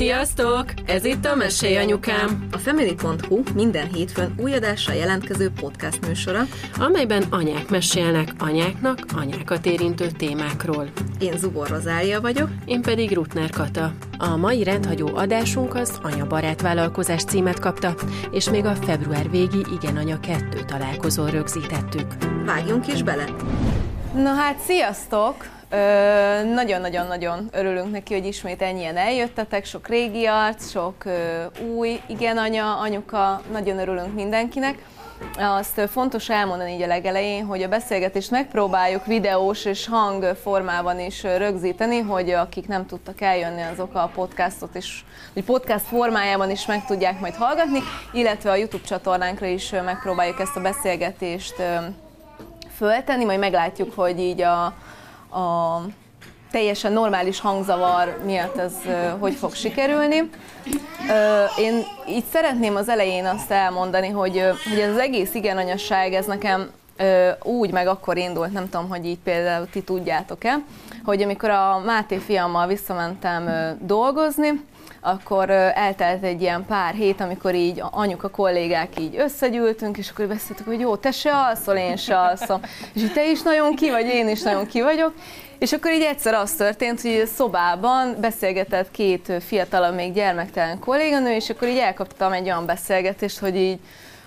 Sziasztok! Ez itt a Mesélj Anyukám, A Family.hu minden hétfőn új adással jelentkező podcast műsora. amelyben anyák mesélnek anyáknak anyákat érintő témákról. Én Zubor Rozália vagyok. Én pedig Rutner Kata. A mai rendhagyó adásunk az Anya Barát Vállalkozás címet kapta, és még a február végi Igen Anya 2 találkozón rögzítettük. Vágjunk is bele! Na hát, sziasztok! Nagyon-nagyon-nagyon örülünk neki, hogy ismét ennyien eljöttetek, sok régi arc, sok ö, új, igen anya, anyuka, nagyon örülünk mindenkinek. Azt fontos elmondani így a legelején, hogy a beszélgetést megpróbáljuk videós és hang formában is rögzíteni, hogy akik nem tudtak eljönni, azok a podcastot is, hogy podcast formájában is meg tudják majd hallgatni, illetve a YouTube csatornánkra is megpróbáljuk ezt a beszélgetést föltenni, majd meglátjuk, hogy így a, a teljesen normális hangzavar miatt ez hogy fog sikerülni. Én így szeretném az elején azt elmondani, hogy, hogy ez az egész igenanyasság, ez nekem úgy meg akkor indult, nem tudom, hogy így például ti tudjátok-e, hogy amikor a Máté fiammal visszamentem dolgozni, akkor eltelt egy ilyen pár hét, amikor így anyuka kollégák így összegyűltünk, és akkor beszéltük, hogy jó, te se alszol, én se alszom, és hogy te is nagyon ki vagy, én is nagyon ki vagyok, és akkor így egyszer az történt, hogy szobában beszélgetett két fiatalabb, még gyermektelen kolléganő, és akkor így elkaptam egy olyan beszélgetést, hogy így,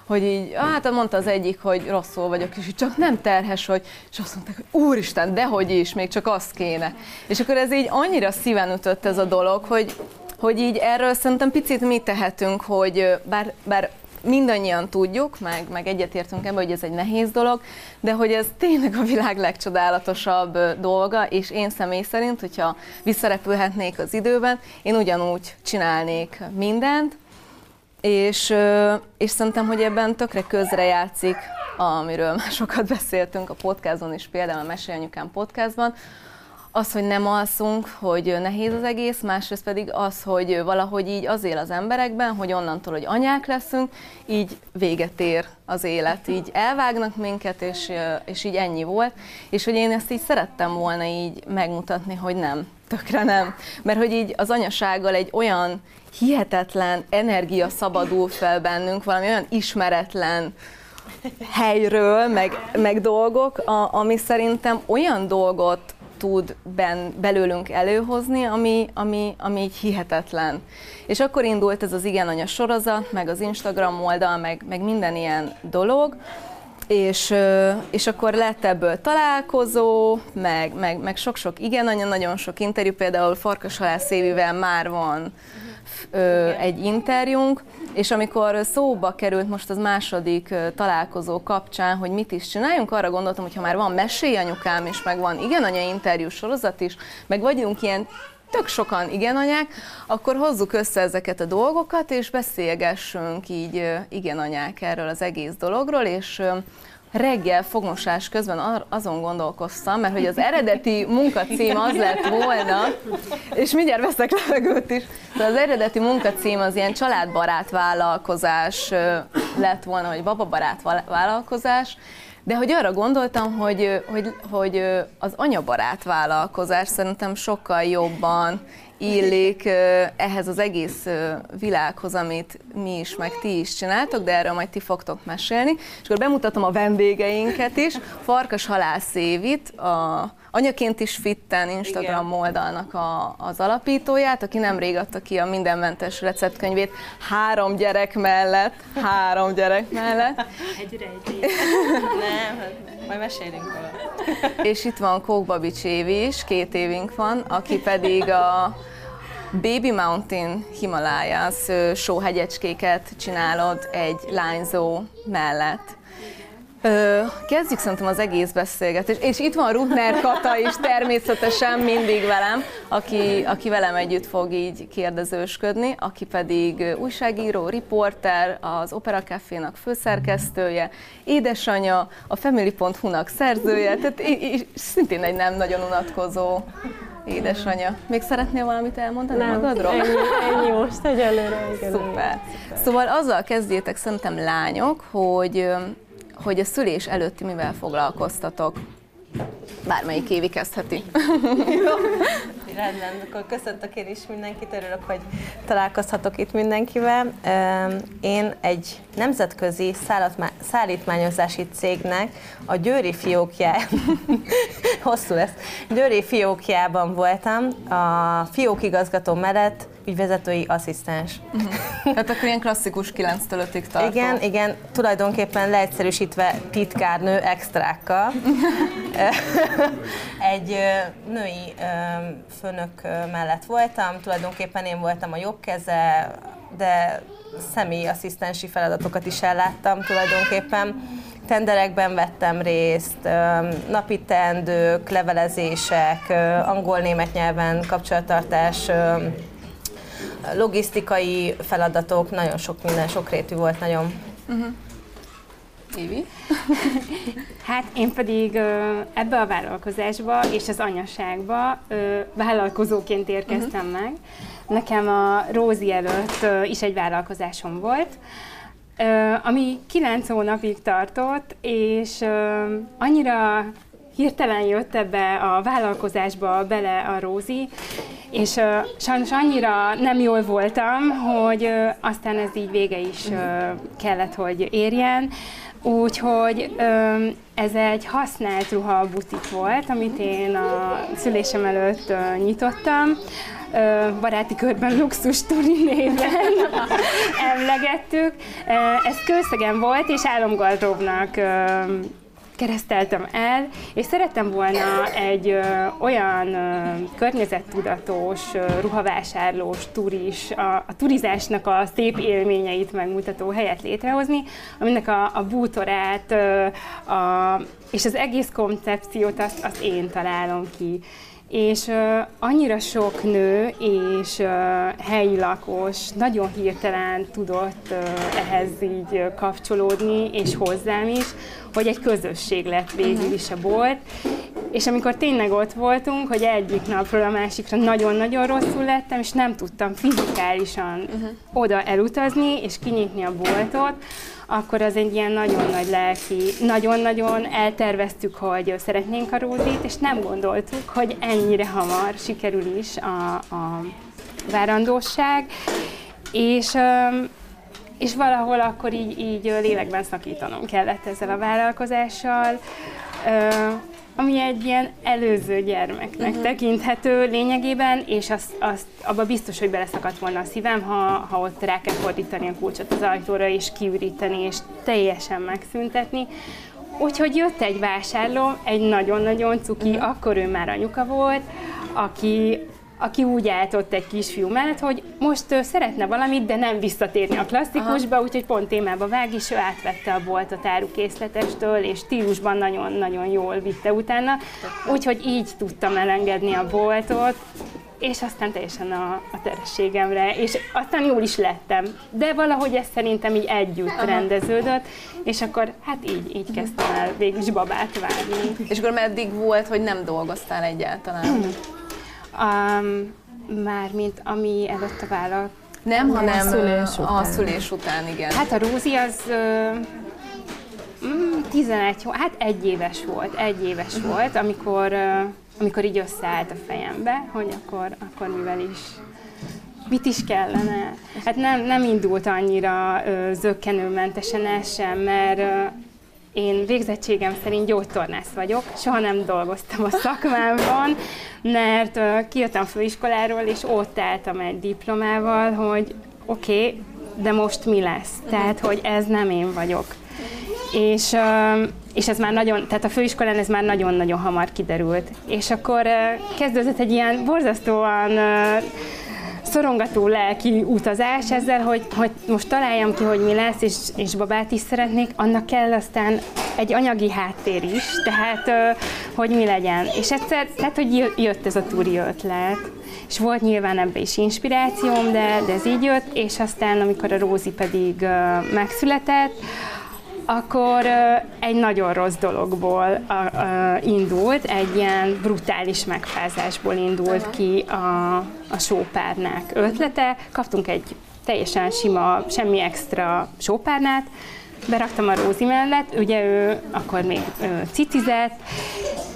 hogy így, hát mondta az egyik, hogy rosszul vagyok, és így csak nem terhes, hogy, és azt mondták, hogy úristen, dehogy is, még csak azt kéne. És akkor ez így annyira szíven ütött ez a dolog, hogy, hogy így erről szerintem picit mi tehetünk, hogy bár, bár mindannyian tudjuk, meg, meg egyetértünk ebben, hogy ez egy nehéz dolog, de hogy ez tényleg a világ legcsodálatosabb dolga, és én személy szerint, hogyha visszarepülhetnék az időben, én ugyanúgy csinálnék mindent, és, és szerintem, hogy ebben tökre közrejátszik, amiről már sokat beszéltünk a podcaston is, például a Mesélj Anyukám podcastban, az, hogy nem alszunk, hogy nehéz az egész, másrészt pedig az, hogy valahogy így az él az emberekben, hogy onnantól, hogy anyák leszünk, így véget ér az élet, így elvágnak minket, és, és így ennyi volt, és hogy én ezt így szerettem volna így megmutatni, hogy nem, tökre nem, mert hogy így az anyasággal egy olyan hihetetlen energia szabadul fel bennünk, valami olyan ismeretlen, helyről, meg, meg dolgok, a, ami szerintem olyan dolgot tud ben, belőlünk előhozni, ami, ami, ami így hihetetlen. És akkor indult ez az Igen Anya sorozat, meg az Instagram oldal, meg, meg minden ilyen dolog, és, és akkor lett ebből találkozó, meg, meg, meg sok-sok igen anya, nagyon sok interjú, például Farkas Halász Évivel már van ö, egy interjúnk, és amikor szóba került most az második találkozó kapcsán, hogy mit is csináljunk, arra gondoltam, hogy ha már van Mesélj anyukám, és meg van igen anya interjú sorozat is, meg vagyunk ilyen tök sokan igen anyák, akkor hozzuk össze ezeket a dolgokat, és beszélgessünk így igen anyák erről az egész dologról, és reggel fogmosás közben azon gondolkoztam, mert hogy az eredeti munkacím az lett volna, és mindjárt veszek levegőt is, de az eredeti munkacím az ilyen családbarát vállalkozás lett volna, vagy bababarát vállalkozás, de hogy arra gondoltam, hogy, hogy, hogy az anyabarát vállalkozás szerintem sokkal jobban illik ehhez az egész világhoz, amit mi is, meg ti is csináltok, de erről majd ti fogtok mesélni. És akkor bemutatom a vendégeinket is. Farkas Halász Évit, a Anyaként is fitten Instagram Igen. oldalnak a, az alapítóját, aki nemrég adta ki a mindenmentes receptkönyvét három gyerek mellett, három gyerek mellett. Egyre egy. Nem, hát majd mesélünk róla. És itt van Kókbabics Évi is, két évünk van, aki pedig a Baby Mountain Himalayas sóhegyecskéket csinálod egy lányzó mellett. Kezdjük szerintem az egész beszélgetést. És itt van Rutner Kata is természetesen mindig velem, aki, aki velem együtt fog így kérdezősködni, aki pedig újságíró, riporter, az Opera Café-nak főszerkesztője, édesanyja, a Family.hu-nak szerzője, tehát í- szintén egy nem nagyon unatkozó édesanyja. Még szeretnél valamit elmondani Nem, magadról? ennyi, ennyi most egyelőre. igen. Szuper. Szóval azzal kezdjétek szerintem lányok, hogy, hogy a szülés előtti mivel foglalkoztatok. Bármelyik évi kezdheti. Rendben, akkor köszöntök én is mindenkit, örülök, hogy találkozhatok itt mindenkivel. Én egy nemzetközi szállítmányozási cégnek a Győri fiókjá, hosszú lesz, Győri fiókjában voltam, a fiókigazgató mellett ügyvezetői asszisztens. Tehát akkor ilyen klasszikus 9-től 5-ig tartó. Igen, igen, tulajdonképpen leegyszerűsítve titkárnő extrákkal. Egy női főnök mellett voltam, tulajdonképpen én voltam a jobb keze, de személyi asszisztensi feladatokat is elláttam tulajdonképpen. Tenderekben vettem részt, napi teendők, levelezések, angol-német nyelven kapcsolattartás, logisztikai feladatok, nagyon sok minden, sokrétű volt nagyon. Évi? Hát én pedig ebbe a vállalkozásba és az anyaságba vállalkozóként érkeztem uh-huh. meg. Nekem a Rózi előtt is egy vállalkozásom volt, ami kilenc hónapig tartott, és annyira hirtelen jött ebbe a vállalkozásba bele a Rózi, és sajnos annyira nem jól voltam, hogy aztán ez így vége is ö, kellett, hogy érjen. Úgyhogy ez egy használt ruha butik volt, amit én a szülésem előtt nyitottam. Baráti körben luxus turi néven emlegettük. Ez kőszegen volt, és álomgardróbnak kereszteltem el, és szerettem volna egy ö, olyan ö, környezettudatos, ö, ruhavásárlós, turis, a, a turizásnak a szép élményeit megmutató helyet létrehozni, aminek a, a bútorát ö, a, és az egész koncepciót azt, azt én találom ki. És uh, annyira sok nő és uh, helyi lakos nagyon hirtelen tudott uh, ehhez így kapcsolódni, és hozzám is, hogy egy közösség lett végül is a bolt. És amikor tényleg ott voltunk, hogy egyik napról a másikra nagyon-nagyon rosszul lettem, és nem tudtam fizikálisan uh-huh. oda elutazni, és kinyitni a boltot, akkor az egy ilyen nagyon nagy lelki, nagyon-nagyon elterveztük, hogy szeretnénk a rózit, és nem gondoltuk, hogy ennyire hamar sikerül is a, a várandóság. És, és valahol akkor így, így lélekben szakítanom kellett ezzel a vállalkozással, ami egy ilyen előző gyermeknek uh-huh. tekinthető lényegében, és azt, azt abba biztos, hogy beleszakadt volna a szívem, ha, ha ott rá kell fordítani a kulcsot az ajtóra, és kiüríteni, és teljesen megszüntetni. Úgyhogy jött egy vásárló, egy nagyon-nagyon cuki, uh-huh. akkor ő már anyuka volt, aki aki úgy állt ott egy kisfiú mellett, hogy most ő szeretne valamit, de nem visszatérni a klasszikusba, Aha. úgyhogy pont témába vág, és ő átvette a boltot árukészletestől, és stílusban nagyon-nagyon jól vitte utána. Úgyhogy így tudtam elengedni a boltot, és aztán teljesen a, a terességemre, és aztán jól is lettem. De valahogy ez szerintem így együtt Aha. rendeződött, és akkor hát így, így kezdtem el végül is babát várni. És akkor meddig volt, hogy nem dolgoztál egyáltalán? Um, Mármint ami előtt a vállal. Nem, hanem szülés a után. szülés után, igen. Hát a Rózi az mm, 11, hó- hát egy éves volt, egy éves Mhm. volt, amikor, amikor így összeállt a fejembe, hogy akkor, akkor mivel is mit is kellene. Hát nem, nem indult annyira ö, zöggenőmentesen ez sem, mert én végzettségem szerint gyógytornász vagyok, soha nem dolgoztam a szakmámban, mert ö, kijöttem főiskoláról, és ott álltam egy diplomával, hogy oké, okay, de most mi lesz? Tehát, hogy ez nem én vagyok. És, és ez már nagyon, tehát a főiskolán ez már nagyon-nagyon hamar kiderült. És akkor kezdődött egy ilyen borzasztóan szorongató lelki utazás ezzel, hogy, hogy most találjam ki, hogy mi lesz, és, és babát is szeretnék, annak kell aztán egy anyagi háttér is, tehát hogy mi legyen. És egyszer, tehát hogy jött ez a túri ötlet, és volt nyilván ebbe is inspirációm, de, de ez így jött, és aztán amikor a Rózi pedig megszületett, akkor egy nagyon rossz dologból indult, egy ilyen brutális megfázásból indult ki a, a sópárnák ötlete. Kaptunk egy teljesen sima, semmi extra sópárnát, beraktam a Rózi mellett, ugye ő akkor még ő, citizett,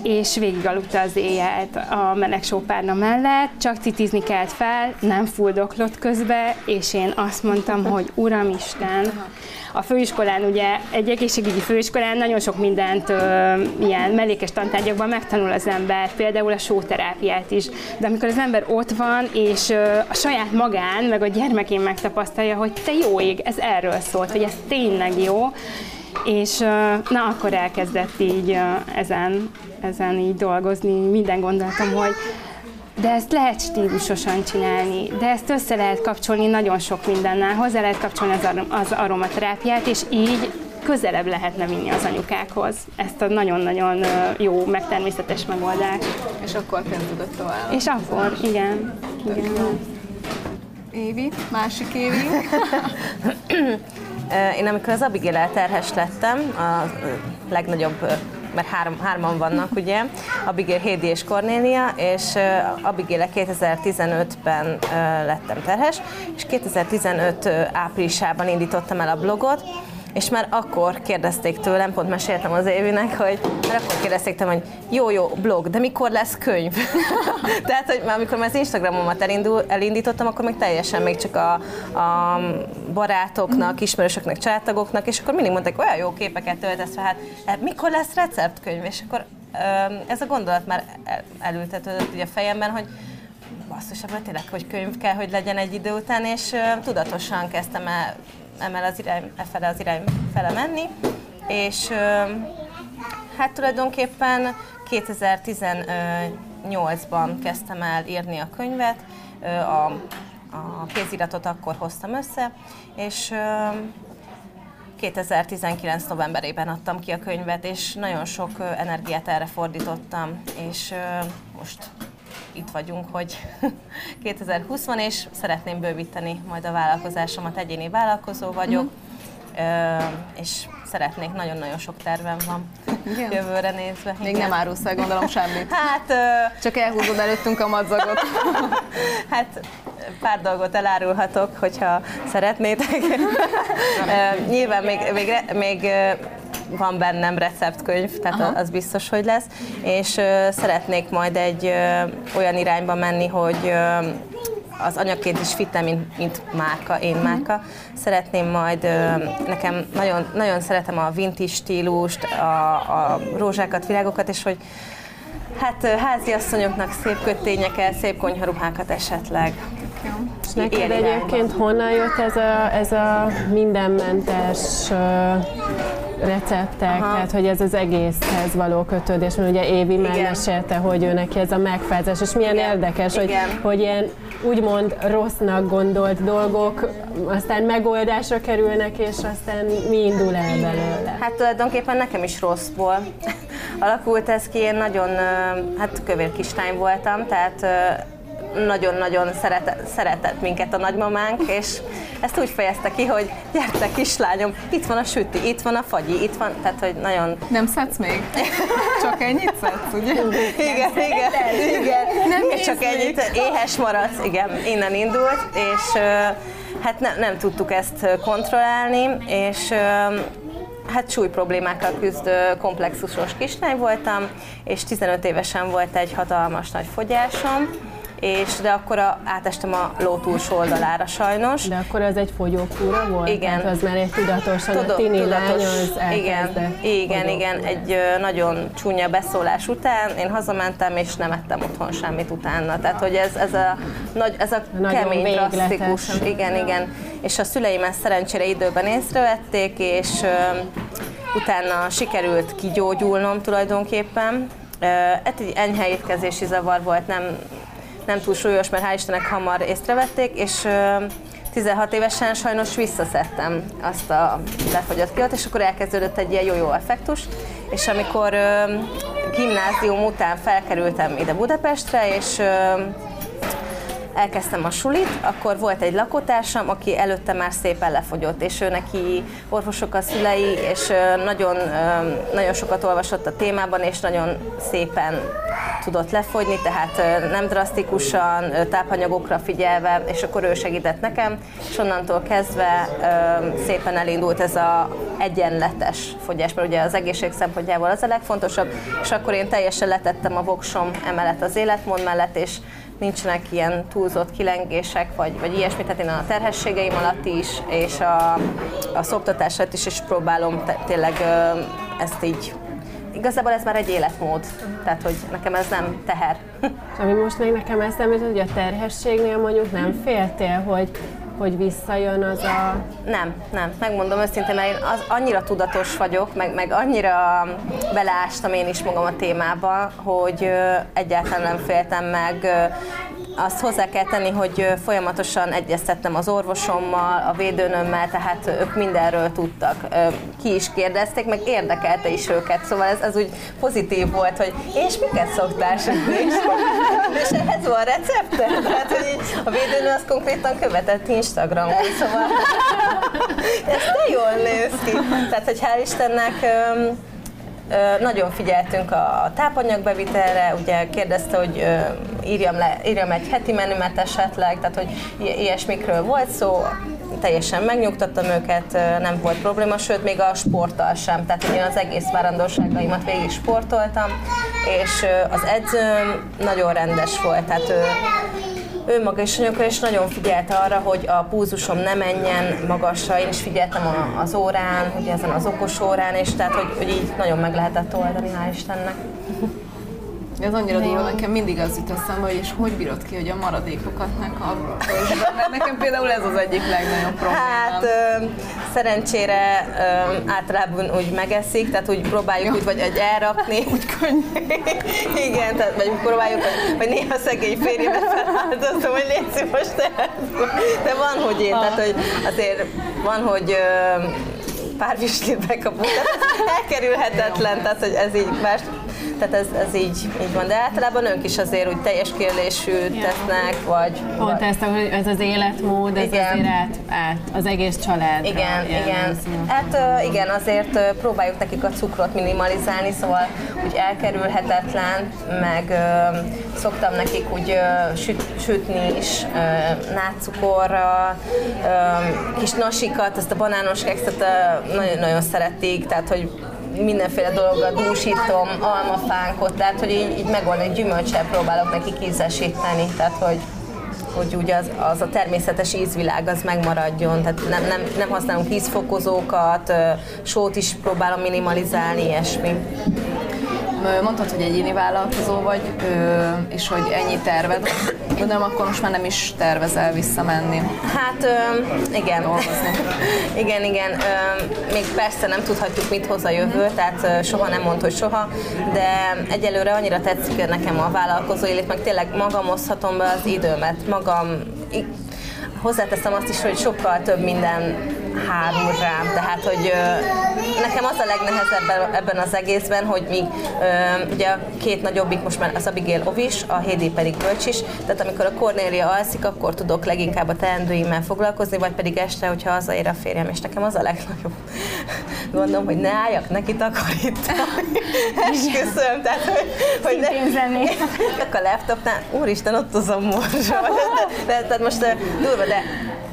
és végigaludta az éjjelt a meleg sópárna mellett, csak citizni kelt fel, nem fuldoklott közbe, és én azt mondtam, hogy Uramisten, a főiskolán ugye, egy egészségügyi főiskolán nagyon sok mindent ö, ilyen mellékes tantárgyakban megtanul az ember, például a sóterápiát is. De amikor az ember ott van, és ö, a saját magán, meg a gyermekén megtapasztalja, hogy te jó ég, ez erről szólt, hogy ez tényleg jó, és na, akkor elkezdett így ezen, ezen így dolgozni, minden gondoltam, hogy de ezt lehet stílusosan csinálni, de ezt össze lehet kapcsolni nagyon sok mindennel, hozzá lehet kapcsolni az, arom, az aromaterápiát, és így közelebb lehetne vinni az anyukákhoz ezt a nagyon-nagyon jó, meg természetes megoldást. És akkor kezdődött tovább. És akkor, igen. igen. Évi, másik Évi. Én amikor az Abigail terhes lettem, a legnagyobb mert három, hárman vannak, ugye, Abigail, Hédi és Cornélia, és Abigail 2015-ben lettem terhes, és 2015 áprilisában indítottam el a blogot, és már akkor kérdezték tőlem, pont meséltem az Évinek, hogy már akkor kérdezték tőlem, hogy jó, jó, blog, de mikor lesz könyv? Tehát, hogy már amikor már az Instagramomat elindul, elindítottam, akkor még teljesen még csak a, a barátoknak, ismerősöknek, családtagoknak, és akkor mindig mondták, olyan jó képeket töltesz fel, hát e, mikor lesz receptkönyv? És akkor ez a gondolat már elültetődött ugye a fejemben, hogy basszus, ebből tényleg, hogy könyv kell, hogy legyen egy idő után, és tudatosan kezdtem el emel az irány, e fele az irány fele menni, és hát tulajdonképpen 2018-ban kezdtem el írni a könyvet, a, a kéziratot akkor hoztam össze, és 2019. novemberében adtam ki a könyvet, és nagyon sok energiát erre fordítottam, és most itt vagyunk, hogy 2020 van, és szeretném bővíteni majd a vállalkozásomat, egyéni vállalkozó vagyok, uh-huh. és szeretnék, nagyon-nagyon sok tervem van Igen. jövőre nézve. Még Igen. nem árulsz el, gondolom semmit. Hát... Csak elhúzod előttünk a madzagot. hát pár dolgot elárulhatok, hogyha szeretnétek. Nyilván még, még, még van bennem receptkönyv, tehát Aha. az biztos, hogy lesz, és szeretnék majd egy olyan irányba menni, hogy az anyaként is fitem, mint, mint márka, én mhm. márka. Szeretném majd, nekem nagyon, nagyon szeretem a vintage stílust, a, a rózsákat, virágokat, és hogy hát háziasszonyoknak szép kötényeket, szép konyharuhákat esetleg. És neked egyébként honnan jött ez a, ez a mindenmentes receptek, Aha. tehát hogy ez az egészhez való kötődés, mert ugye Évi már mesélte, hogy ő neki ez a megfázás, és milyen Igen. érdekes, hogy, hogy ilyen úgymond rossznak gondolt dolgok aztán megoldásra kerülnek, és aztán mi indul el belőle. Hát tulajdonképpen nekem is rosszból alakult ez ki, én nagyon, hát kövér kislány voltam, tehát nagyon-nagyon szeretett, szeretett minket a nagymamánk, és ezt úgy fejezte ki, hogy gyertek kislányom, itt van a süti, itt van a fagyi, itt van, tehát hogy nagyon... Nem szedsz még? Csak ennyit szedsz, ugye? Igen, nem igen, igen, nem igen csak ennyit, éhes maradsz, igen, innen indult, és hát ne, nem tudtuk ezt kontrollálni, és hát súly problémákkal küzdő komplexusos kislány voltam, és 15 évesen volt egy hatalmas nagy fogyásom, és de akkor a, átestem a ló túlsó oldalára sajnos. De akkor ez egy fogyókúra volt? Igen. Tehát az már egy tudatosan Tudo, a tini tudatos, lány Igen, igen, igen, egy ö, nagyon csúnya beszólás után én hazamentem, és nem ettem otthon semmit utána. Tehát, hogy ez, ez a, nagy, ez a nagyon kemény, végletes. drasztikus. Igen, igen. És a szüleim ezt szerencsére időben észrevették, és ö, utána sikerült kigyógyulnom tulajdonképpen. Ez egy enyhe étkezési zavar volt, nem nem túl súlyos, mert hál' Istennek hamar észrevették, és 16 évesen sajnos visszaszedtem azt a lefogyott kiat, és akkor elkezdődött egy ilyen jó-jó effektus, és amikor gimnázium után felkerültem ide Budapestre, és elkezdtem a sulit, akkor volt egy lakótársam, aki előtte már szépen lefogyott, és ő neki orvosok a szülei, és nagyon, nagyon sokat olvasott a témában, és nagyon szépen tudott lefogyni, tehát nem drasztikusan, tápanyagokra figyelve, és akkor ő segített nekem, és onnantól kezdve szépen elindult ez a egyenletes fogyás, mert ugye az egészség szempontjából az a legfontosabb, és akkor én teljesen letettem a voksom emellett az életmód mellett, és nincsenek ilyen túlzott kilengések, vagy, vagy ilyesmi, tehát én a terhességeim alatt is, és a, a szoptatás alatt is, és próbálom te, tényleg ezt így igazából ez már egy életmód, tehát hogy nekem ez nem teher. Ami most még nekem eszembe hogy a terhességnél mondjuk nem féltél, hogy hogy visszajön az a... Nem, nem. Megmondom őszintén, mert én az, annyira tudatos vagyok, meg, meg annyira beleástam én is magam a témába, hogy egyáltalán nem féltem meg azt hozzá kell tenni, hogy folyamatosan egyeztettem az orvosommal, a védőnömmel, tehát ők mindenről tudtak. Ki is kérdezték, meg érdekelte is őket, szóval ez, ez úgy pozitív volt, hogy és miket szoktál? és ehhez van recepte? Tehát, hogy a védőnő az konkrétan követett Instagramon, szóval ez te jól néz ki. Tehát, hogy hál' Istennek nagyon figyeltünk a tápanyagbevitelre, ugye kérdezte, hogy írjam, le, írjam egy heti menümet esetleg, tehát hogy ilyesmikről volt szó, teljesen megnyugtattam őket, nem volt probléma, sőt még a sporttal sem, tehát én az egész várandóságaimat végig sportoltam, és az edzőm nagyon rendes volt, tehát ő ő maga is anyuka, és nagyon figyelt arra, hogy a púzusom ne menjen magasra, én is figyeltem az órán, ugye ezen az okos órán, és tehát, hogy, hogy így nagyon meg lehetett oldani, hál' Istennek. Ez annyira durva, nekem mindig az jut eszembe, hogy és hogy bírod ki, hogy a maradékokat ne Mert nekem például ez az egyik legnagyobb probléma. Hát ö, szerencsére ö, általában úgy megeszik, tehát úgy próbáljuk úgy vagy egy elrakni. úgy könnyű. Igen, tehát vagy próbáljuk, vagy, vagy néha szegény férjemet feláldozom, hogy légy szíves, de van, hogy én, tehát hogy azért van, hogy ö, pár vislit bekapunk, tehát elkerülhetetlen, tehát hogy ez így más tehát ez, ez így, így van. De általában ők is azért úgy teljes kérlésű tesznek, vagy... Pont ezt, hogy ez az életmód, ez igen. azért át, át az egész család. Igen, igen. Hát igen, azért próbáljuk nekik a cukrot minimalizálni, szóval úgy elkerülhetetlen, meg szoktam nekik úgy süt, sütni is nátszukorra, kis nasikat, ezt a banános kekszet nagyon-nagyon szeretik, tehát hogy mindenféle dologgal dúsítom, almafánkot, tehát hogy így, így megoldani, gyümölcsel próbálok neki ízesíteni, tehát hogy hogy ugye az, az a természetes ízvilág az megmaradjon, tehát nem, nem, nem használunk ízfokozókat, sót is próbálom minimalizálni, ilyesmi. Mondtad, hogy egyéni vállalkozó vagy, és hogy ennyi terved. Gondolom, akkor most már nem is tervezel visszamenni. Hát igen. Dolgozni. igen, igen. Még persze nem tudhatjuk, mit hoz a jövő, tehát soha nem mond, hogy soha, de egyelőre annyira tetszik nekem a vállalkozó élet, meg tényleg magam oszthatom be az időmet, magam hozzáteszem azt is, hogy sokkal több minden hárul rám, tehát hogy nekem az a legnehezebb ebben az egészben, hogy míg ugye a két nagyobbik most már az Abigail Ovis, a Hédi pedig Bölcs is, tehát amikor a Cornélia alszik, akkor tudok leginkább a teendőimmel foglalkozni, vagy pedig este, hogyha hazaér a férjem, és nekem az a legnagyobb gondom, hogy ne álljak neki takarítani. Esküszöm, tehát hogy, hogy ne, a laptopnál, úristen, ott az a morzsa. De, de, de, de most durva, de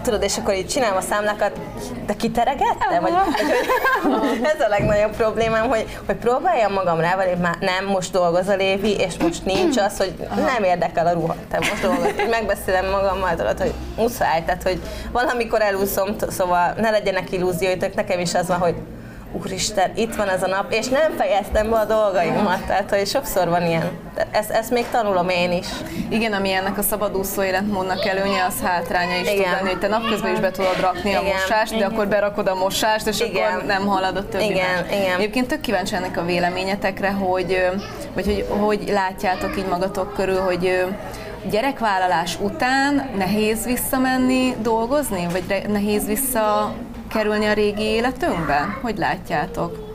tudod, és akkor így csinálom a számlákat, de kiteregette? Vagy, ez a legnagyobb problémám, hogy, hogy próbáljam magam rá, vagy már nem, most dolgozol Évi, és most nincs az, hogy nem érdekel a ruha, te most dolgozol. Megbeszélem magammal, tudod, hogy muszáj, tehát hogy valamikor elúszom, szóval ne legyenek illúzióitok, nekem is az van, hogy úristen, itt van ez a nap, és nem fejeztem be a dolgaimat, tehát hogy sokszor van ilyen. Ezt, ezt még tanulom én is. Igen, ami ennek a szabadúszó életmódnak előnye, az hátránya is Igen. tud lenni, hogy te napközben is be tudod rakni Igen. a mosást, de Igen. akkor berakod a mosást, és Igen. akkor nem halad a többi Igen. Más. Igen. Egyébként tök kíváncsi ennek a véleményetekre, hogy, vagy hogy, hogy látjátok így magatok körül, hogy gyerekvállalás után nehéz visszamenni dolgozni, vagy nehéz visszakerülni a régi életünkbe? Hogy látjátok?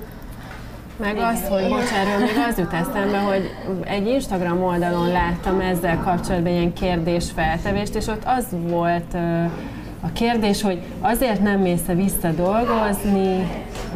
Meg az, hogy bocs, erről még az jut eszembe, hogy egy Instagram oldalon láttam ezzel kapcsolatban ilyen kérdésfeltevést, és ott az volt a kérdés, hogy azért nem mész -e vissza dolgozni,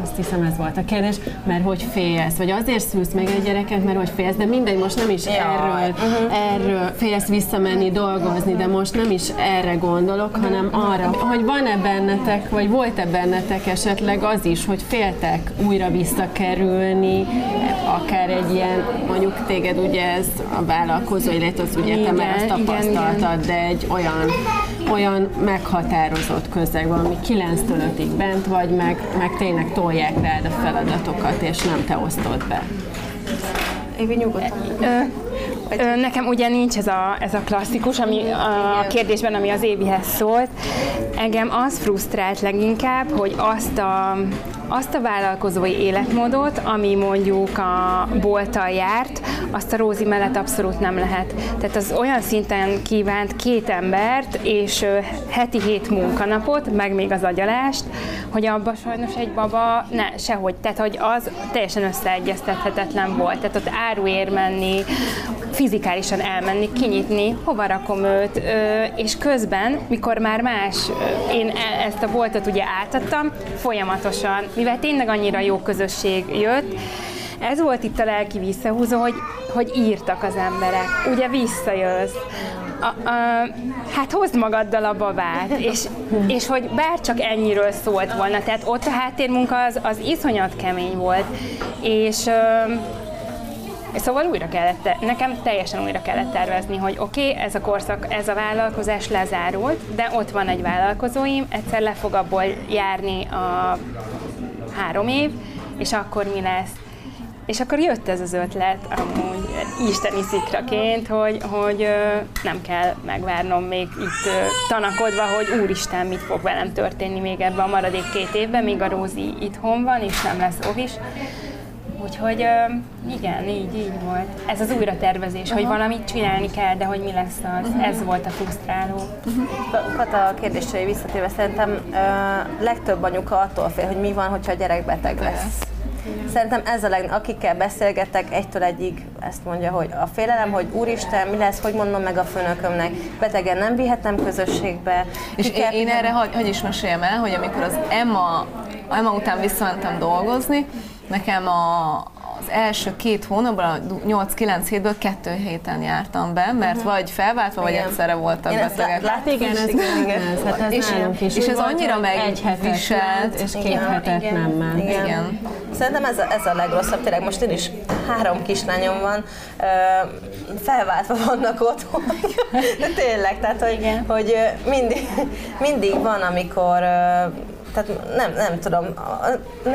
azt hiszem ez volt a kérdés, mert hogy félsz, vagy azért szülsz meg egy gyereket, mert hogy félsz, de mindegy, most nem is erről, uh-huh. erről félsz visszamenni dolgozni, de most nem is erre gondolok, hanem arra, hogy van-e bennetek, vagy volt-e bennetek esetleg az is, hogy féltek újra visszakerülni, akár egy ilyen, mondjuk téged ugye ez a vállalkozó élet, az ugye te már azt tapasztaltad, de egy olyan, olyan meghatározott közeg, valami 9-től 5-ig bent vagy, meg, meg tényleg tolják rád a feladatokat, és nem te osztod be. Évi nyugodtan. Nekem ugye nincs ez a, ez a klasszikus ami a kérdésben, ami az Évihez szólt. Engem az frusztrált leginkább, hogy azt a, azt a vállalkozói életmódot, ami mondjuk a bolttal járt, azt a Rózi mellett abszolút nem lehet. Tehát az olyan szinten kívánt két embert, és heti hét munkanapot, meg még az agyalást, hogy abba sajnos egy baba ne, sehogy. Tehát, hogy az teljesen összeegyeztethetetlen volt. Tehát ott áruér menni, fizikálisan elmenni, kinyitni, hova rakom őt, és közben, mikor már más, én e, ezt a boltot ugye átadtam, folyamatosan, mivel tényleg annyira jó közösség jött, ez volt itt a lelki visszahúzó, hogy, hogy írtak az emberek. Ugye visszajössz. A, a, hát hozd magaddal a babát, és, és hogy bár csak ennyiről szólt volna, tehát ott a háttérmunka az, az iszonyat kemény volt, és Szóval újra kellett, nekem teljesen újra kellett tervezni, hogy oké, okay, ez a korszak, ez a vállalkozás lezárult, de ott van egy vállalkozóim, egyszer le fog abból járni a három év, és akkor mi lesz? És akkor jött ez az ötlet amúgy isteni szikraként, hogy, hogy nem kell megvárnom még itt tanakodva, hogy úristen, mit fog velem történni még ebben a maradék két évben, míg a Rózi itthon van, és nem lesz is. Úgyhogy igen, így, így volt. Ez az újratervezés, Aha. hogy valamit csinálni kell, de hogy mi lesz az, uh-huh. ez volt a frusztráló. Uh-huh. Kata kérdésre visszatérve, szerintem uh, legtöbb anyuka attól fél, hogy mi van, hogyha a gyerek beteg lesz. Szerintem ez a leg, akikkel beszélgetek, egytől egyig ezt mondja, hogy a félelem, hogy úristen, mi lesz, hogy mondom meg a főnökömnek, betegen nem vihetem közösségbe. És én, én erre hogy, hogy is meséljem el, hogy amikor az Emma, Emma után visszamentem dolgozni, nekem a, az első két hónapban, a 8-9 hétből kettő héten jártam be, mert uh-huh. vagy felváltva, vagy igen. egyszerre voltak Én betegek. Lát, igen, ez igen, igen. Ez, hát ez és, is. és ez annyira megviselt. És két hetet igen, nem ment. Igen. igen. Szerintem ez a, ez a legrosszabb, tényleg most én is három kislányom van, felváltva vannak otthon, de tényleg, tehát hogy, hogy mindig, mindig van, amikor tehát nem, nem tudom,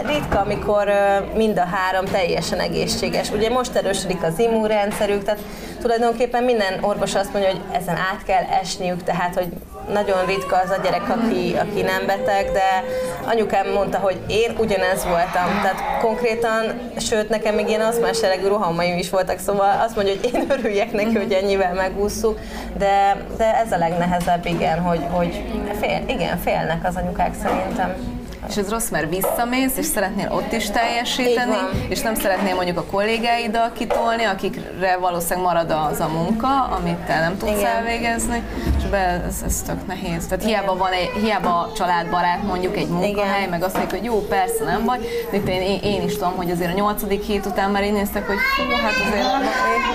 ritka, amikor mind a három teljesen egészséges. Ugye most erősödik az immunrendszerük, tehát tulajdonképpen minden orvos azt mondja, hogy ezen át kell esniük, tehát hogy nagyon ritka az a gyerek, aki, aki nem beteg, de anyukám mondta, hogy én ugyanez voltam. Tehát konkrétan, sőt, nekem még ilyen aszmás jellegű rohamaim is voltak, szóval azt mondja, hogy én örüljek neki, hogy ennyivel megúszuk, de, de ez a legnehezebb, igen, hogy, hogy fél, igen, félnek az anyukák szerintem és ez rossz, mert visszamész, és szeretnél ott is teljesíteni, és nem szeretnél mondjuk a kollégáiddal kitolni, akikre valószínűleg marad az a munka, amit te nem tudsz Igen. elvégezni, és be, ez, ez tök nehéz. Tehát hiába van egy, hiába családbarát mondjuk egy munkahely, Igen. meg azt mondjuk, hogy jó, persze nem baj, de én, én, én is tudom, hogy azért a nyolcadik hét után már én néztek, hogy fú, hát azért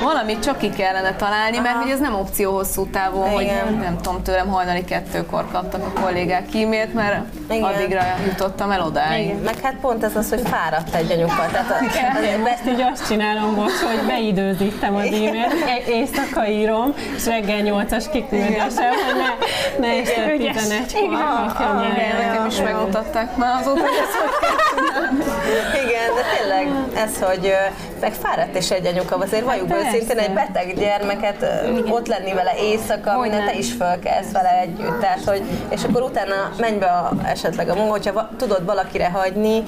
valamit csak ki kellene találni, mert hogy ez nem opció hosszú távon, Igen. hogy nem tudom, tőlem hajnali kettőkor kaptak a kollégák kímét, mert Igen. addigra jutottam el odáig. Igen. Meg hát pont ez az, hogy fáradt egy anyuka. Tehát a, azért ezt így azt csinálom most, hogy beidőzítem az e-mailt, éjszaka írom, és reggel 8-as kiküldésem, hogy ne, ne este 11-kor Igen, nekem is megmutatták már azóta, hogy ezt hogy kell Igen, de tényleg ez, hogy meg fáradt és egy anyuka, azért valljuk hát őszintén egy beteg gyermeket Igen. ott lenni vele éjszaka, minden te is fölkelsz vele együtt, tehát, hogy, és akkor utána menj be a, esetleg a munka, hogyha tudod valakire hagyni,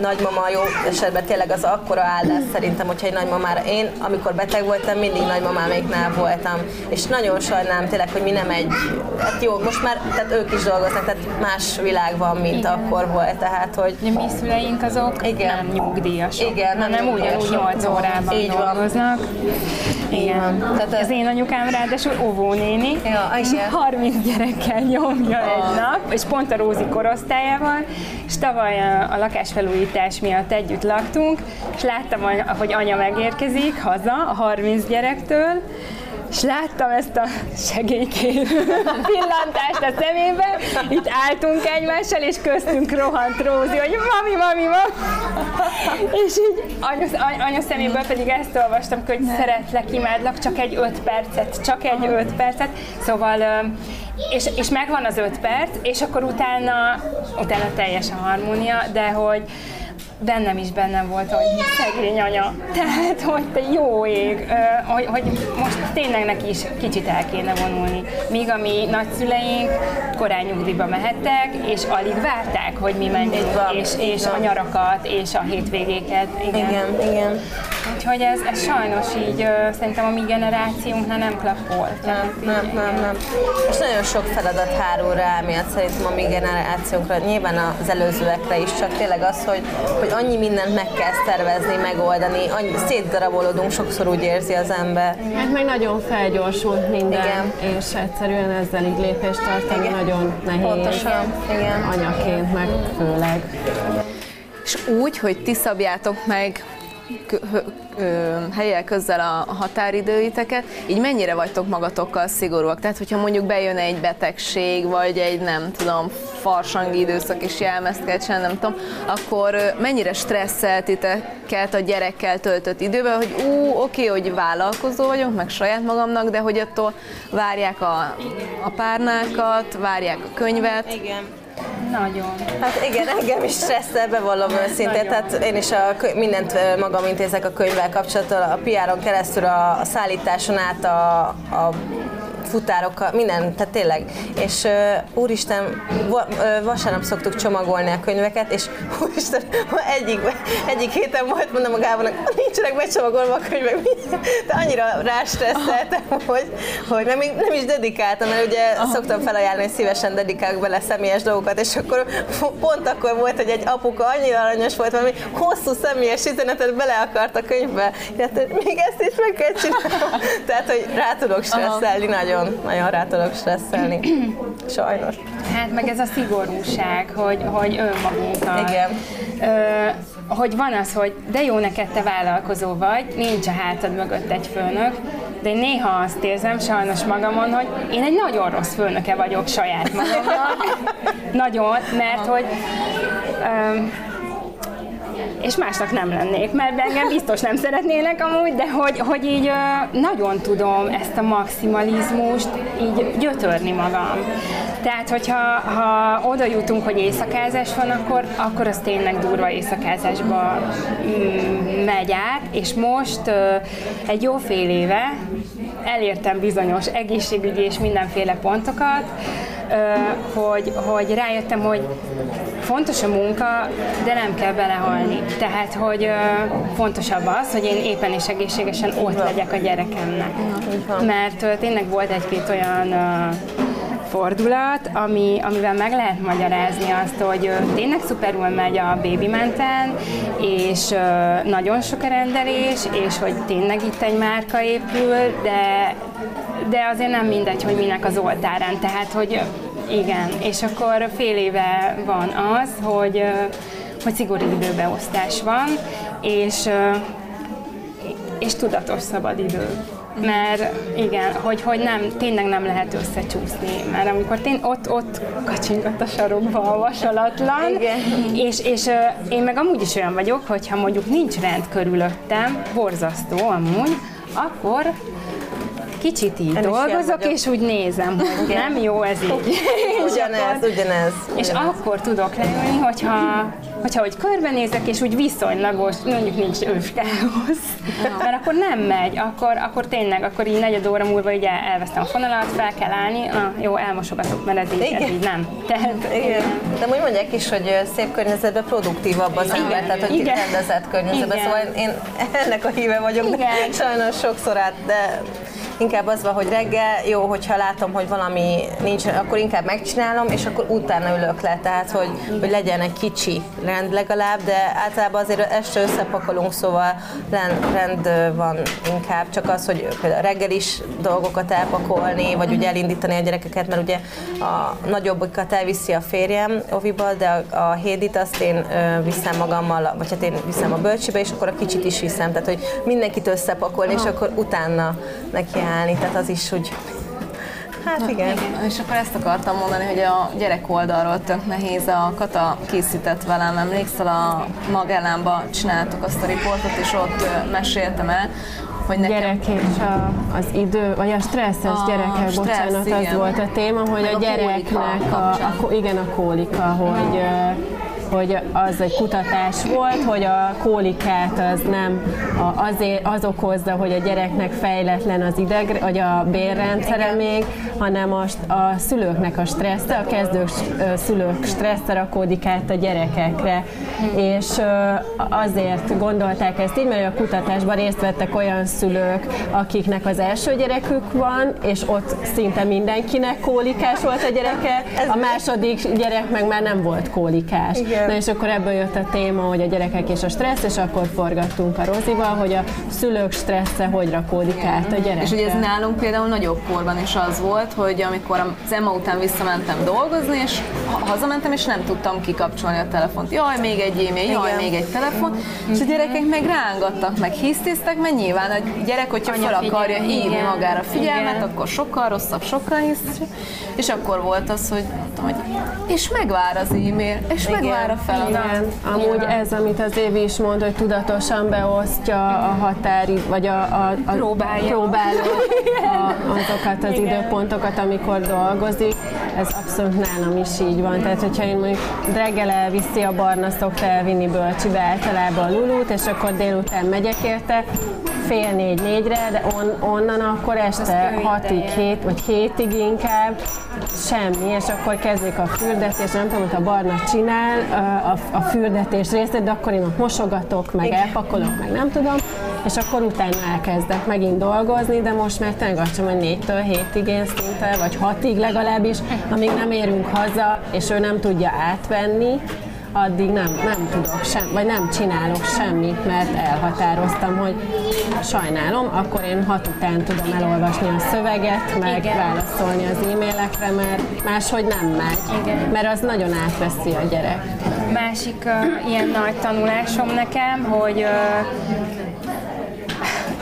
nagymama jó esetben tényleg az akkora áldás szerintem, hogyha egy nagymamára, én amikor beteg voltam, mindig nagymamáméknál voltam, és nagyon sajnálom tényleg, hogy mi nem egy, hát jó, most már, tehát ők is dolgoznak, tehát más világ van, mint Igen. akkor volt, tehát, hogy... A mi szüleink azok Igen. Nem nyugdíjasok, Igen, nem, nem ugyanúgy 8 órában Így dolgoznak. Van. Igen. Tehát az én anyukám ráadásul óvónéni, ja, 30 gyerekkel nyomja oh. egy nap, és pont a Rózi korosztályával, és tavaly a, a lakásfelújítás miatt együtt laktunk, és láttam, hogy anya megérkezik haza a 30 gyerektől, és láttam ezt a segélykérő pillantást a szemébe, itt álltunk egymással, és köztünk rohant Rózi, hogy mami, mami, mami. És így anya, anya szeméből pedig ezt olvastam, hogy szeretlek, imádlak, csak egy öt percet, csak egy öt percet. Szóval és, és megvan az öt perc, és akkor utána, utána teljes a harmónia, de hogy bennem is bennem volt, hogy szegény anya. Tehát, hogy te jó ég, hogy, hogy most tényleg neki is kicsit el kéne vonulni. Míg a mi nagyszüleink korán nyugdíjba mehettek, és alig várták, hogy mi menjünk, és, és a nyarakat, és a hétvégéket. Igen, igen. igen. Úgyhogy ez, ez sajnos így szerintem a mi generációnknál nem klappol. Nem, nem, nem, nem. És nagyon sok feladat hárul rá, miatt szerintem a mi generációnkra, nyilván az előzőekre is, csak tényleg az, hogy, hogy annyi mindent meg kell szervezni, megoldani, annyi, szétdarabolódunk, sokszor úgy érzi az ember. Hát meg nagyon felgyorsult minden, Igen. és egyszerűen ezzel így lépést tartani Igen. nagyon nehéz. Pontosan. Igen. Anyaként meg főleg. És úgy, hogy ti szabjátok meg helyek közzel a határidőiteket, így mennyire vagytok magatokkal szigorúak? Tehát, hogyha mondjuk bejön egy betegség, vagy egy nem tudom, farsangi időszak is csinálni, nem tudom, akkor mennyire stresszeltiteket a gyerekkel töltött időben, hogy ú, oké, hogy vállalkozó vagyok, meg saját magamnak, de hogy attól várják a, a párnákat, várják a könyvet. Igen nagyon. Hát igen, engem is stresszel, bevallom őszintén. Tehát én is a, mindent magam intézek a könyvvel kapcsolatban, a PR-on keresztül, a, a szállításon át, a, a futárokkal, minden, tehát tényleg. És uh, úristen, va, uh, vasárnap szoktuk csomagolni a könyveket, és úristen, egyik, egyik héten volt, mondom a Gábornak, nincsenek becsomagolva a könyvek, de annyira rástresszeltem, hogy, hogy nem, nem is dedikáltam, mert ugye Aha. szoktam felajánlani, hogy szívesen dedikálok bele személyes dolgokat, és akkor pont akkor volt, hogy egy apuka annyira aranyos volt, valami hosszú személyes üzenetet bele akart a könyvbe, tehát még ezt is meg kell csinálni. Tehát, hogy rá tudok stresszelni Aha. nagyon nagyon, nagyon rá tudok stresszelni. Sajnos. Hát meg ez a szigorúság, hogy, hogy önmagunkkal. Igen. Ö, hogy van az, hogy de jó neked te vállalkozó vagy, nincs a hátad mögött egy főnök, de én néha azt érzem sajnos magamon, hogy én egy nagyon rossz főnöke vagyok saját magamnak. nagyon, mert hogy ö, és másnak nem lennék, mert engem biztos nem szeretnének amúgy, de hogy, hogy így nagyon tudom ezt a maximalizmust így gyötörni magam. Tehát, hogyha ha oda jutunk, hogy éjszakázás van, akkor, akkor az tényleg durva éjszakázásba mm, megy át, és most egy jó fél éve elértem bizonyos egészségügyi és mindenféle pontokat, hogy, hogy rájöttem, hogy fontos a munka, de nem kell belehalni. Tehát, hogy fontosabb az, hogy én éppen és egészségesen ott legyek a gyerekemnek. Mert tényleg volt egy-két olyan fordulat, ami, amivel meg lehet magyarázni azt, hogy tényleg szuperul megy a baby menten, és nagyon sok a rendelés, és hogy tényleg itt egy márka épül, de, de azért nem mindegy, hogy minek az oltárán. Tehát, hogy igen, és akkor fél éve van az, hogy, hogy szigorú időbeosztás van, és, és tudatos szabadidő. Mert igen, hogy, hogy nem, tényleg nem lehet összecsúszni, mert amikor tény, ott, ott kacsingott a sarokba a vasalatlan, igen. és, és én meg amúgy is olyan vagyok, hogyha mondjuk nincs rend körülöttem, borzasztó amúgy, akkor kicsit így dolgozok, és úgy nézem, hogy nem jó ez így. ugyanez, ugyanez. És akkor tudok leülni, hogyha hogyha hogy körbenézek, és úgy viszonylagos, mondjuk nincs őskához, mert akkor nem megy, akkor, akkor tényleg, akkor így negyed óra múlva így elvesztem a fonalat, fel kell állni, na, jó, elmosogatok, mert ez így, ez így nem. Tehát, igen. De úgy mondják is, hogy szép környezetben produktívabb az ember, tehát hogy igen. rendezett környezetben, igen. szóval én ennek a híve vagyok, igen. de sajnos sokszor át, de inkább az van, hogy reggel jó, hogyha látom, hogy valami nincs, akkor inkább megcsinálom, és akkor utána ülök le, tehát hogy, hogy legyen egy kicsi rend legalább, de általában azért este összepakolunk, szóval rend, rend van inkább, csak az, hogy például reggel is dolgokat elpakolni, vagy ugye elindítani a gyerekeket, mert ugye a nagyobbikat elviszi a férjem oviba, de a, a hédit azt én viszem magammal, vagy hát én viszem a bölcsibe, és akkor a kicsit is viszem, tehát hogy mindenkit összepakolni, és akkor utána neki állni, tehát az is, hogy Hát igen. igen. És akkor ezt akartam mondani, hogy a gyerek oldalról tök nehéz. A Kata készített velem, emlékszel, a Magellánba csináltuk azt a riportot, és ott meséltem el, hogy nekem... Gyerek és a, az idő, vagy a stresszes a gyerekek, stressz, bocsánat, igen. az volt a téma, hogy Meg a gyereknek, a, a, a, igen, a kólika, hogy hogy az egy kutatás volt, hogy a kólikát az nem azért az okozza, hogy a gyereknek fejletlen az ideg, vagy a bérrendszere még, hanem most a szülőknek a stressze, a kezdő szülők stressze rakódik át a gyerekekre. És azért gondolták ezt így, mert a kutatásban részt vettek olyan szülők, akiknek az első gyerekük van, és ott szinte mindenkinek kólikás volt a gyereke, a második gyerek meg már nem volt kólikás. Igen. Na és akkor ebből jött a téma, hogy a gyerekek és a stressz, és akkor forgattunk a Rozival, hogy a szülők stressze hogy rakódik át a gyerekre. És ugye ez nálunk például nagyobb korban is az volt, hogy amikor az Emma után visszamentem dolgozni, és hazamentem, és nem tudtam kikapcsolni a telefont. Jaj, még egy e-mail, jaj, Igen. még egy telefon. Mm-hmm. És a gyerekek meg rángattak, meg hisztéztek, mert nyilván a gyerek, hogyha Anya fel akarja hívni magára figyelmet, Igen. akkor sokkal rosszabb, sokkal hisz. És akkor volt az, hogy, hogy és megvár az e-mail, és Igen. megvár a feladat. Igen, amúgy ez, amit az Évi is mond, hogy tudatosan beosztja a határi, vagy a, a, a próbálja, próbálja a, azokat az Igen. időpontokat, amikor dolgozik. Ez abszolút nálam is így van. Tehát, hogyha én mondjuk reggel elviszi a barna, szokta elvinni bölcsibe általában a lulut, és akkor délután megyek érte, fél négy, négyre, de on, onnan akkor este hatig, hét, vagy hétig inkább semmi, és akkor kezdik a fürdetés, nem tudom, hogy a barna csinál a, a fürdetés részét, de akkor én ott mosogatok, meg Igen. elpakolok, meg nem tudom, és akkor utána elkezdek megint dolgozni, de most már tényleg azt hogy négytől hétig én szinte, vagy hatig legalábbis, amíg nem érünk haza, és ő nem tudja átvenni, addig nem, nem tudok sem, vagy nem csinálok semmit, mert elhatároztam, hogy sajnálom, akkor én hat után tudom elolvasni a szöveget, meg Igen. válaszolni az e-mailekre, mert máshogy nem megy, Igen. mert az nagyon átveszi a gyerek. Másik uh, ilyen nagy tanulásom nekem, hogy uh,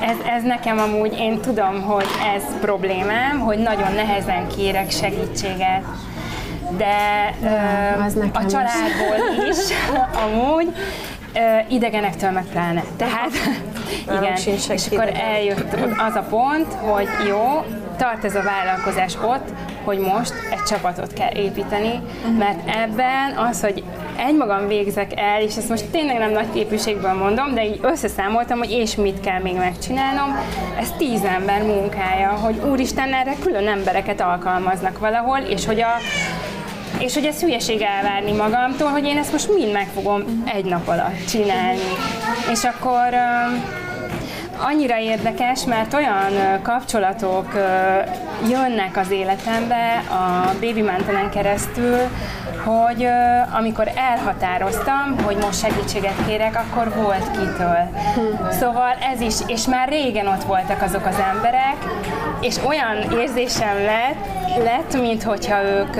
ez, ez nekem amúgy, én tudom, hogy ez problémám, hogy nagyon nehezen kérek segítséget de uh, a családból is, is amúgy, uh, idegenektől meg pláne. Tehát igen, és akkor eljött az a pont, hogy jó, tart ez a vállalkozás ott, hogy most egy csapatot kell építeni, mert ebben az, hogy egymagam végzek el, és ezt most tényleg nem nagy képűségből mondom, de így összeszámoltam, hogy és mit kell még megcsinálnom, ez tíz ember munkája, hogy úristen, erre külön embereket alkalmaznak valahol, és hogy a és hogy ez hülyeség elvárni magamtól, hogy én ezt most mind meg fogom egy nap alatt csinálni. És akkor annyira érdekes, mert olyan kapcsolatok jönnek az életembe a Baby Mountainen keresztül, hogy amikor elhatároztam, hogy most segítséget kérek, akkor volt kitől. Szóval ez is, és már régen ott voltak azok az emberek, és olyan érzésem lett, lett mint hogyha ők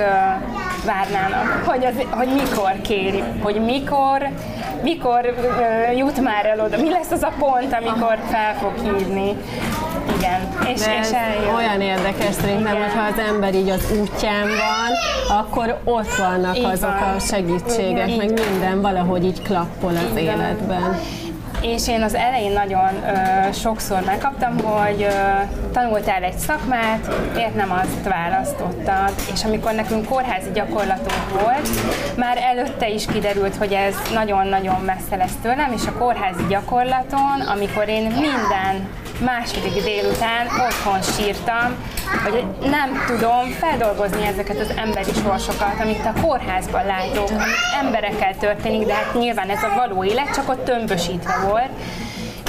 várnának, hogy, az, hogy mikor kéri, hogy mikor, mikor uh, jut már el oda, mi lesz az a pont, amikor fel fog hívni. Igen, és, és eljön. olyan érdekes szerintem, hogyha az ember így az útján van, akkor ott vannak így azok van. a segítségek, Igen, meg minden valahogy így klappol az életben. És én az elején nagyon ö, sokszor megkaptam, hogy ö, tanultál egy szakmát, miért nem azt választottad, és amikor nekünk kórházi gyakorlatunk volt, már előtte is kiderült, hogy ez nagyon-nagyon messze lesz tőlem, és a kórházi gyakorlaton, amikor én minden második délután otthon sírtam, hogy nem tudom feldolgozni ezeket az emberi sorsokat, amit a kórházban látok, amit emberekkel történik, de hát nyilván ez a való élet csak ott tömbösítve volt,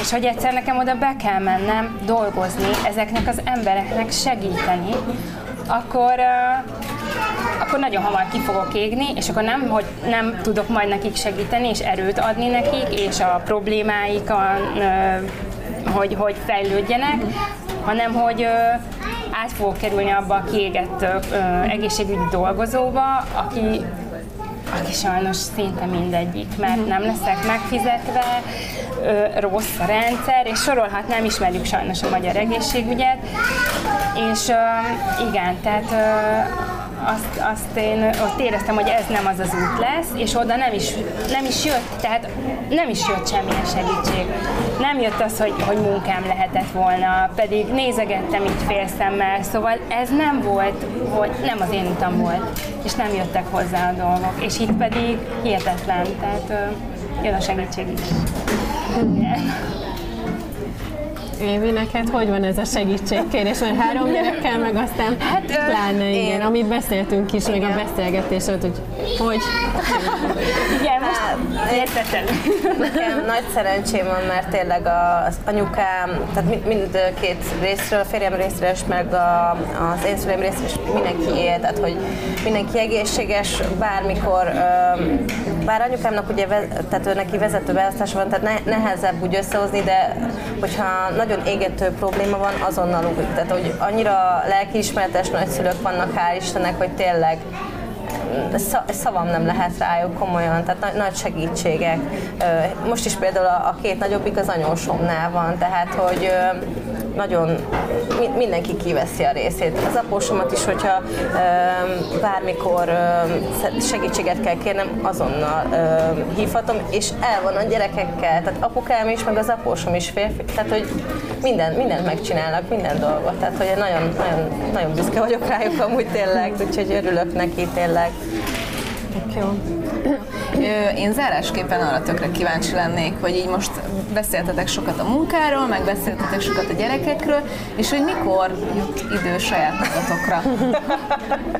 és hogy egyszer nekem oda be kell mennem dolgozni, ezeknek az embereknek segíteni, akkor, uh, akkor nagyon hamar ki fogok égni, és akkor nem, hogy nem tudok majd nekik segíteni, és erőt adni nekik, és a problémáikon uh, hogy, hogy fejlődjenek, hanem hogy ö, át fogok kerülni abba a kiégett ö, egészségügyi dolgozóba, aki aki sajnos szinte mindegyik, mert nem leszek megfizetve, ö, rossz a rendszer, és sorolhatnám, ismerjük sajnos a magyar egészségügyet, és ö, igen, tehát ö, azt, azt én ott éreztem, hogy ez nem az az út lesz, és oda nem is, nem is jött, tehát nem is jött semmilyen segítség. Nem jött az, hogy, hogy munkám lehetett volna, pedig nézegettem így félszemmel, szóval ez nem volt, hogy nem az én utam volt, és nem jöttek hozzá a dolgok, és itt pedig hihetetlen, tehát jön a segítség is. Igen. Évi, neked hogy van ez a segítségkérés? Mert három gyerekkel, meg aztán hát, pláne igen, én... amit beszéltünk is, igen. meg a beszélgetés ott, hogy hogy? Hát, értettem. Nekem nagy szerencsém van, mert tényleg az anyukám, tehát mind két részről, a férjem részről, és meg a, az én szüleim részről, és mindenki él, tehát hogy mindenki egészséges, bármikor, bár anyukámnak ugye, tehát ő neki vezetőbeosztása van, tehát nehezebb úgy összehozni, de hogyha nagyon égető probléma van, azonnal úgy. Tehát, hogy annyira lelkiismeretes nagyszülők vannak, hál' Istennek, hogy tényleg szavam nem lehet rájuk komolyan, tehát nagy segítségek. Most is például a két nagyobbik az anyósomnál van, tehát hogy nagyon mindenki kiveszi a részét. Az apósomat is, hogyha bármikor segítséget kell kérnem, azonnal hívhatom, és el van a gyerekekkel, tehát apukám is, meg az apósom is férfi, tehát hogy minden, mindent megcsinálnak, minden dolgot, tehát hogy nagyon, nagyon, nagyon büszke vagyok rájuk amúgy tényleg, úgyhogy örülök neki tényleg. Jó. Én zárásképpen arra tökre kíváncsi lennék, hogy így most beszéltetek sokat a munkáról, meg beszéltetek sokat a gyerekekről, és hogy mikor jut idő saját magatokra.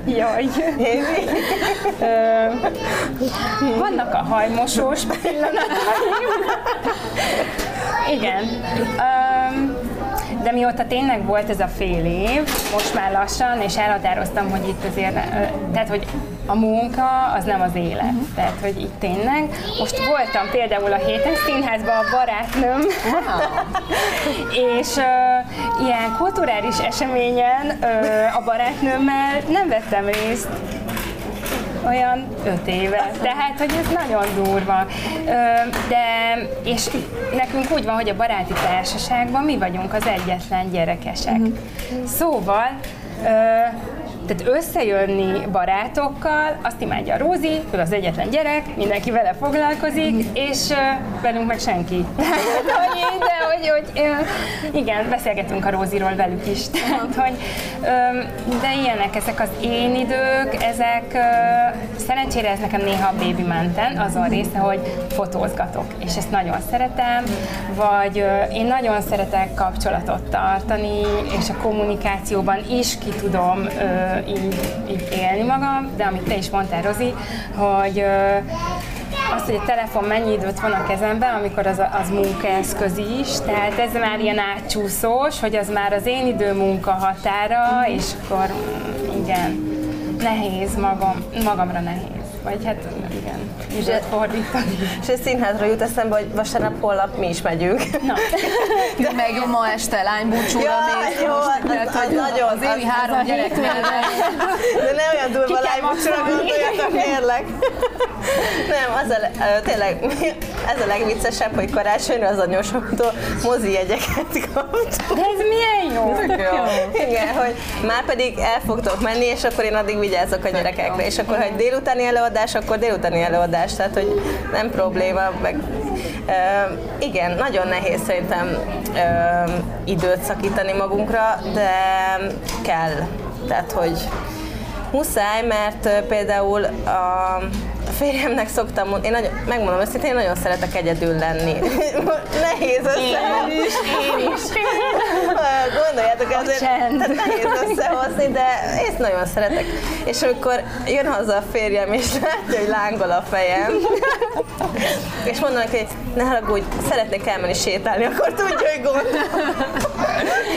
Jaj. Vannak a hajmosós pillanataim. Igen. Um, de mióta tényleg volt ez a fél év, most már lassan, és elhatároztam, hogy itt azért, tehát hogy a munka az nem az élet. Uh-huh. Tehát, hogy itt tényleg. Most voltam például a héten színházban a barátnőm, és uh, ilyen kulturális eseményen uh, a barátnőmmel nem vettem részt, olyan öt éve. Tehát, hogy ez nagyon durva. De, és nekünk úgy van, hogy a baráti társaságban mi vagyunk az egyetlen gyerekesek. Uh-huh. Szóval tehát összejönni barátokkal, azt imádja a Rózi, ő az egyetlen gyerek, mindenki vele foglalkozik, és uh, velünk meg senki. hogy, hogy uh, igen, beszélgetünk a Róziról velük is. Tehát, hogy, de ilyenek ezek az én idők, ezek szerencsére ez nekem néha a baby menten, azon része, hogy fotózgatok, és ezt nagyon szeretem, vagy én nagyon szeretek kapcsolatot tartani, és a kommunikációban is ki tudom így, így élni magam, de amit te is mondtál, Rozi, hogy azt, hogy a telefon mennyi időt van a kezemben, amikor az, az munkaeszköz is, tehát ez már ilyen átcsúszós, hogy az már az én idő munka határa, és akkor mm, igen, nehéz magam, magamra nehéz. Vagy hát igen, időt fordítani. És egy színházra jut eszembe, hogy vasárnap holnap mi is megyünk. Na. De meg ma este lánybúcsúra ja, mész jó, most, az, az, az, nagyon, az évi három az gyerek De ne olyan durva lánybúcsúra gondoljatok, kérlek. Nem, az a, tényleg, ez a legviccesebb, hogy karácsonyra az anyósoktól mozi jegyeket kaptam. De ez milyen jó! Igen, hogy már pedig el fogtok menni, és akkor én addig vigyázok a gyerekekre, és akkor, ha egy délutáni előadás, akkor délutáni előadás, tehát hogy nem probléma, meg igen, nagyon nehéz szerintem időt szakítani magunkra, de kell. Tehát, hogy muszáj, mert például a férjemnek szoktam mondani, én nagyon, megmondom őszintén, én nagyon szeretek egyedül lenni. nehéz összehozni. Én is, én is. Gondoljátok, azért tehát nehéz összehozni, de én nagyon szeretek. És amikor jön haza a férjem, és látja, hogy lángol a fejem, és mondom neki, hogy ne haragudj, szeretnék elmenni sétálni, akkor tudja, hogy gond.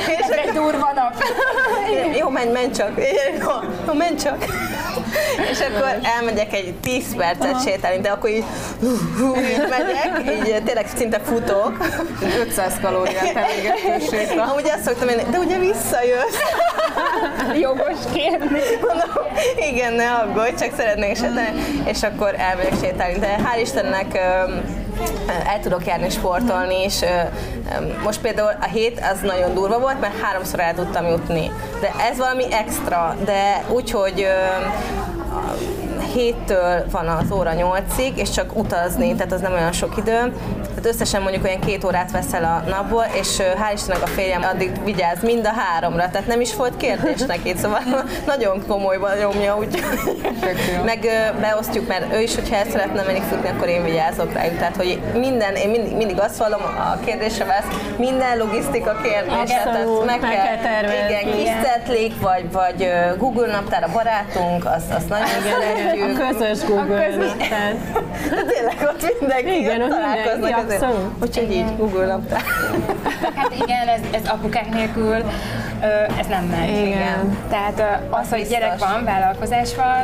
és Ez egy durva nap. Jó, menj, menj csak. Jó, menj csak. és akkor elmegyek egy 10 percet sétálni, de akkor így, hú, hú, így megyek, így tényleg szinte futok. 500 kalóriát elégető séta. Amúgy azt szoktam én, de ugye visszajössz. Jogos kérni. Mondom, igen, ne aggódj, csak szeretnék sétálni, és akkor elmegyek sétálni. De hál' Istennek el tudok járni sportolni, és most például a hét az nagyon durva volt, mert háromszor el tudtam jutni. De ez valami extra, de úgy, hogy 7-től van az óra 8-ig, és csak utazni, tehát az nem olyan sok idő, tehát összesen mondjuk olyan két órát veszel a napból, és hál' Istennek a férjem addig vigyáz mind a háromra, tehát nem is volt kérdés neki, szóval nagyon komolyban nyomja, úgy meg beosztjuk, mert ő is, hogyha el szeretne menni futni, akkor én vigyázok rá. Tehát, hogy minden, én mindig, mindig azt vallom a kérdésre válasz, minden logisztika kérdése, tehát meg, meg kell, kell tervezni. Igen, kis vagy, vagy Google naptár a barátunk, azt, azt nagyon szeretjük. A közös Google a közös... naptár. Tényleg ott mindenki igen, ott találkoznak. Abszolút. Úgyhogy így Google naptár. Hát igen, ez, ez apukák nélkül ez nem megy. Igen. igen. Tehát az, hogy gyerek van, vállalkozás van,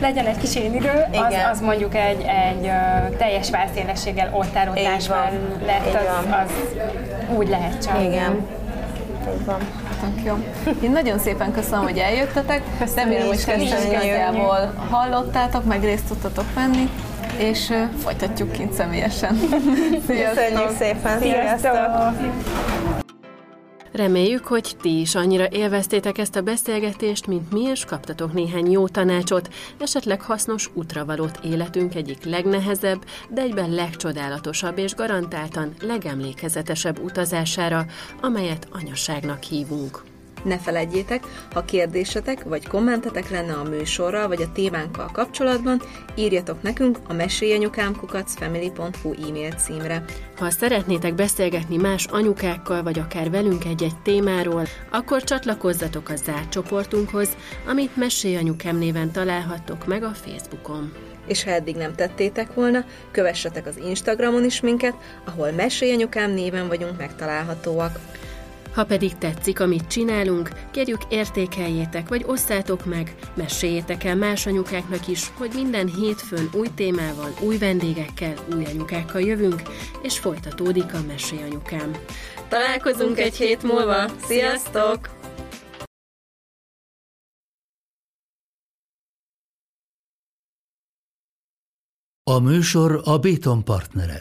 legyen egy kis én idő, az, az mondjuk egy, egy uh, teljes válszélességgel ott álló lett, az, az úgy lehet csak. Igen. Így van. Tök jó. Én nagyon szépen köszönöm, hogy eljöttetek. Remélem, hogy kezdeményezőjából hallottátok, meg részt tudtatok venni és folytatjuk kint személyesen. Köszönjük szépen! Sziasztok! Reméljük, hogy ti is annyira élveztétek ezt a beszélgetést, mint mi, és kaptatok néhány jó tanácsot, esetleg hasznos útravalót életünk egyik legnehezebb, de egyben legcsodálatosabb és garantáltan legemlékezetesebb utazására, amelyet anyaságnak hívunk. Ne felejtjétek, ha kérdésetek vagy kommentetek lenne a műsorral vagy a témánkkal kapcsolatban, írjatok nekünk a mesélyanyukámkukacfamily.hu e-mail címre. Ha szeretnétek beszélgetni más anyukákkal vagy akár velünk egy-egy témáról, akkor csatlakozzatok a zárt csoportunkhoz, amit Mesélyanyukám néven találhattok meg a Facebookon. És ha eddig nem tettétek volna, kövessetek az Instagramon is minket, ahol Mesélyanyukám néven vagyunk megtalálhatóak. Ha pedig tetszik, amit csinálunk, kérjük értékeljétek, vagy osszátok meg, meséljétek el más anyukáknak is, hogy minden hétfőn új témával, új vendégekkel, új anyukákkal jövünk, és folytatódik a Mesélyanyukám. Találkozunk egy hét múlva! Sziasztok! A műsor a Béton partnere.